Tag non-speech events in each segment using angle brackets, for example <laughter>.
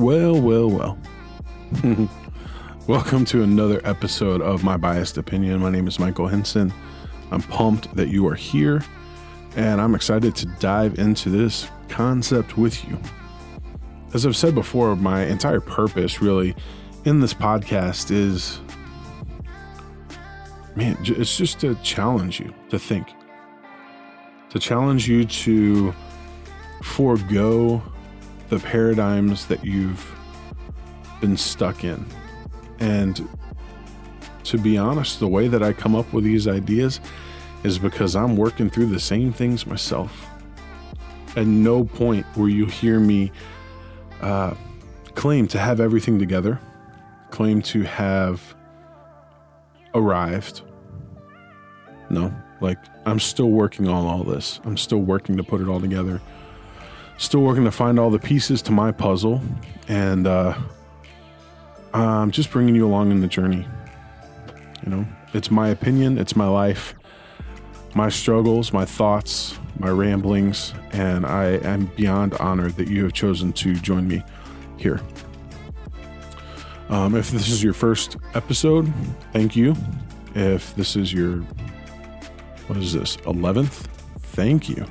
Well, well, well. <laughs> Welcome to another episode of My Biased Opinion. My name is Michael Henson. I'm pumped that you are here, and I'm excited to dive into this concept with you. As I've said before, my entire purpose really in this podcast is man, it's just to challenge you to think, to challenge you to forego the paradigms that you've been stuck in. And to be honest, the way that I come up with these ideas is because I'm working through the same things myself. At no point will you hear me uh, claim to have everything together, claim to have arrived. No, like I'm still working on all this. I'm still working to put it all together still working to find all the pieces to my puzzle, and uh, I'm just bringing you along in the journey. You know, it's my opinion, it's my life, my struggles, my thoughts, my ramblings, and I am beyond honored that you have chosen to join me here. Um, if this is your first episode, thank you. If this is your, what is this, 11th, thank you.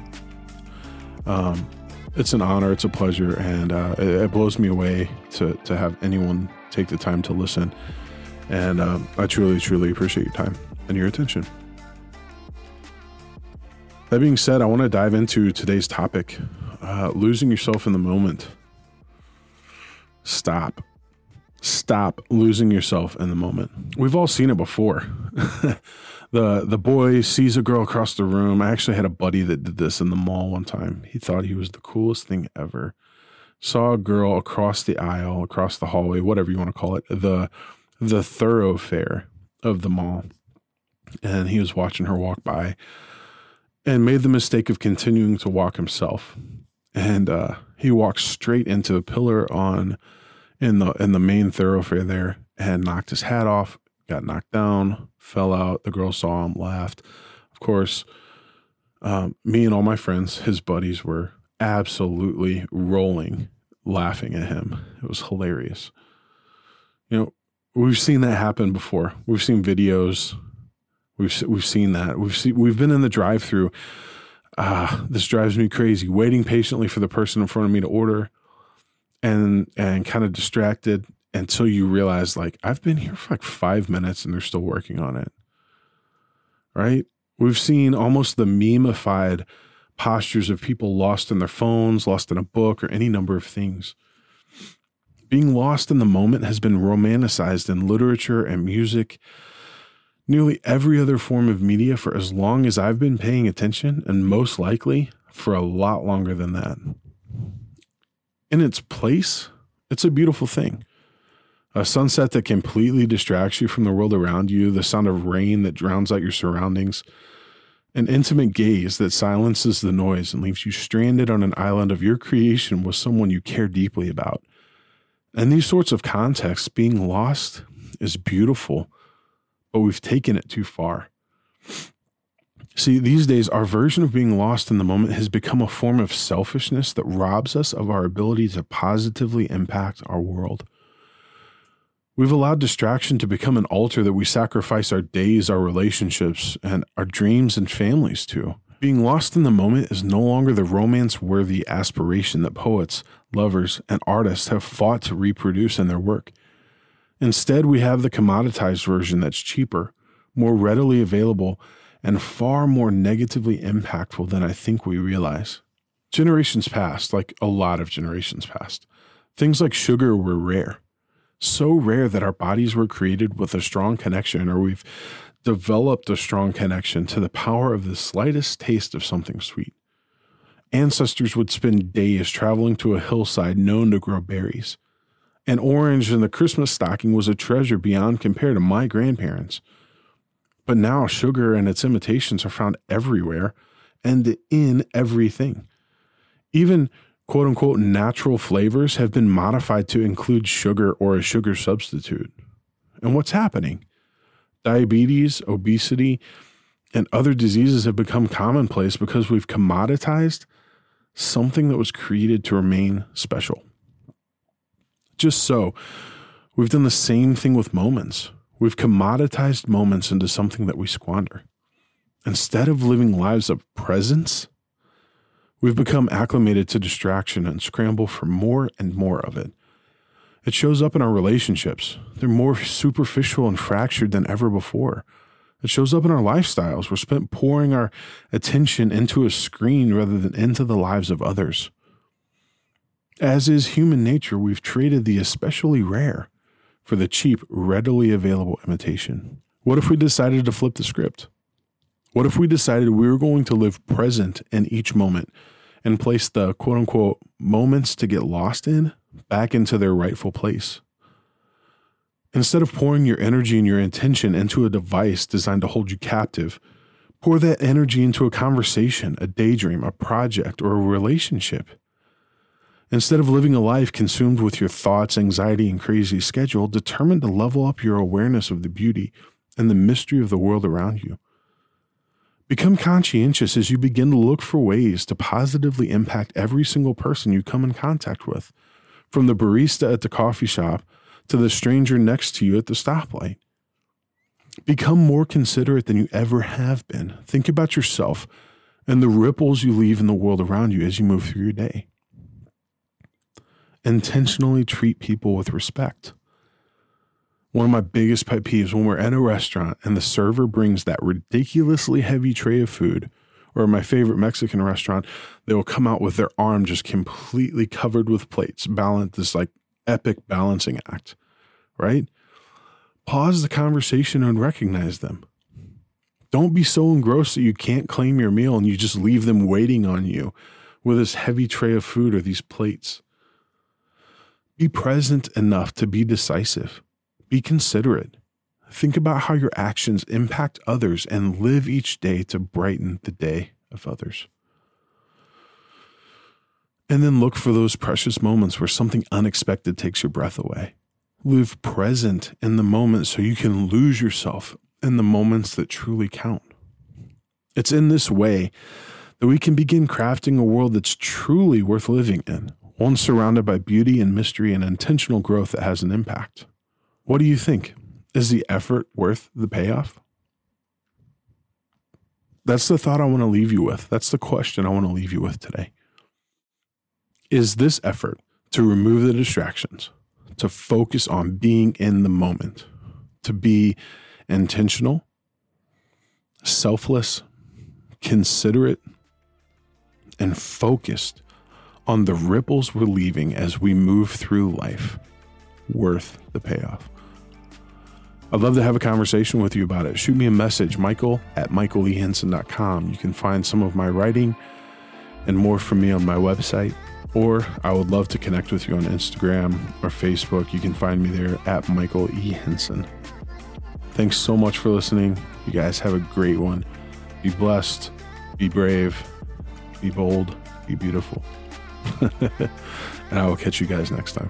Um, it's an honor, it's a pleasure, and uh, it, it, blows me away to to have anyone take the time to listen. And um, I truly, truly appreciate your time and your attention. That being said, I want to dive into today's topic uh, losing yourself in the moment. Stop. Stop losing yourself in the moment. We've all seen it before. <laughs> the the boy sees a girl across the room. I actually had a buddy that did this in the mall one time. He thought he was the coolest thing ever. Saw a girl across the aisle, across the hallway, whatever you want to call it, the the thoroughfare of the mall. And he was watching her walk by and made the mistake of continuing to walk himself. And uh, he walked straight into a pillar on in the in the main thoroughfare there and knocked his hat off, got knocked down, fell out. The girl saw him, laughed. Of course, um, me and all my friends, his buddies, were absolutely rolling, laughing at him. It was hilarious. You know, we've seen that happen before. We've seen videos. We've we've seen that. We've seen we've been in the drive-through. Ah, this drives me crazy. Waiting patiently for the person in front of me to order, and and kind of distracted until you realize like I've been here for like five minutes and they're still working on it. Right? We've seen almost the memeified postures of people lost in their phones, lost in a book, or any number of things. Being lost in the moment has been romanticized in literature and music, nearly every other form of media for as long as I've been paying attention, and most likely for a lot longer than that. In its place, it's a beautiful thing a sunset that completely distracts you from the world around you, the sound of rain that drowns out your surroundings, an intimate gaze that silences the noise and leaves you stranded on an island of your creation with someone you care deeply about. And these sorts of contexts, being lost is beautiful, but we've taken it too far. See, these days, our version of being lost in the moment has become a form of selfishness that robs us of our ability to positively impact our world. We've allowed distraction to become an altar that we sacrifice our days, our relationships, and our dreams and families to. Being lost in the moment is no longer the romance worthy aspiration that poets, lovers, and artists have fought to reproduce in their work. Instead, we have the commoditized version that's cheaper, more readily available, and far more negatively impactful than I think we realize. Generations past, like a lot of generations past, things like sugar were rare so rare that our bodies were created with a strong connection or we've developed a strong connection to the power of the slightest taste of something sweet. Ancestors would spend days traveling to a hillside known to grow berries. An orange in the Christmas stocking was a treasure beyond compare to my grandparents. But now sugar and its imitations are found everywhere and in everything. Even quote unquote natural flavors have been modified to include sugar or a sugar substitute. And what's happening? Diabetes, obesity, and other diseases have become commonplace because we've commoditized something that was created to remain special. Just so, we've done the same thing with moments. We've commoditized moments into something that we squander. Instead of living lives of presence, we've become acclimated to distraction and scramble for more and more of it. It shows up in our relationships. They're more superficial and fractured than ever before. It shows up in our lifestyles. We're spent pouring our attention into a screen rather than into the lives of others. As is human nature, we've traded the especially rare for the cheap, readily available imitation. What if we decided to flip the script? What if we decided we were going to live present in each moment and place the quote unquote moments to get lost in back into their rightful place? Instead of pouring your energy and your intention into a device designed to hold you captive, pour that energy into a conversation, a daydream, a project, or a relationship. Instead of living a life consumed with your thoughts, anxiety, and crazy schedule, determine to level up your awareness of the beauty and the mystery of the world around you. Become conscientious as you begin to look for ways to positively impact every single person you come in contact with, from the barista at the coffee shop to the stranger next to you at the stoplight. Become more considerate than you ever have been. Think about yourself and the ripples you leave in the world around you as you move through your day. Intentionally treat people with respect. One of my biggest pet peeves when we're at a restaurant and the server brings that ridiculously heavy tray of food, or my favorite Mexican restaurant, they will come out with their arm just completely covered with plates, balance this like epic balancing act, right? Pause the conversation and recognize them. Don't be so engrossed that you can't claim your meal and you just leave them waiting on you with this heavy tray of food or these plates. Be present enough to be decisive. Be considerate. Think about how your actions impact others and live each day to brighten the day of others. And then look for those precious moments where something unexpected takes your breath away. Live present in the moment so you can lose yourself in the moments that truly count. It's in this way that we can begin crafting a world that's truly worth living in, one surrounded by beauty and mystery and intentional growth that has an impact. What do you think? Is the effort worth the payoff? That's the thought I want to leave you with. That's the question I want to leave you with today is this effort to remove the distractions, to focus on being in the moment, to be intentional, selfless, considerate, and focused on the ripples we're leaving as we move through life worth the payoff. I'd love to have a conversation with you about it. Shoot me a message, michael at michaelehenson.com. You can find some of my writing and more from me on my website, or I would love to connect with you on Instagram or Facebook. You can find me there at Michael E. Henson. Thanks so much for listening. You guys have a great one. Be blessed, be brave, be bold, be beautiful. <laughs> and I will catch you guys next time.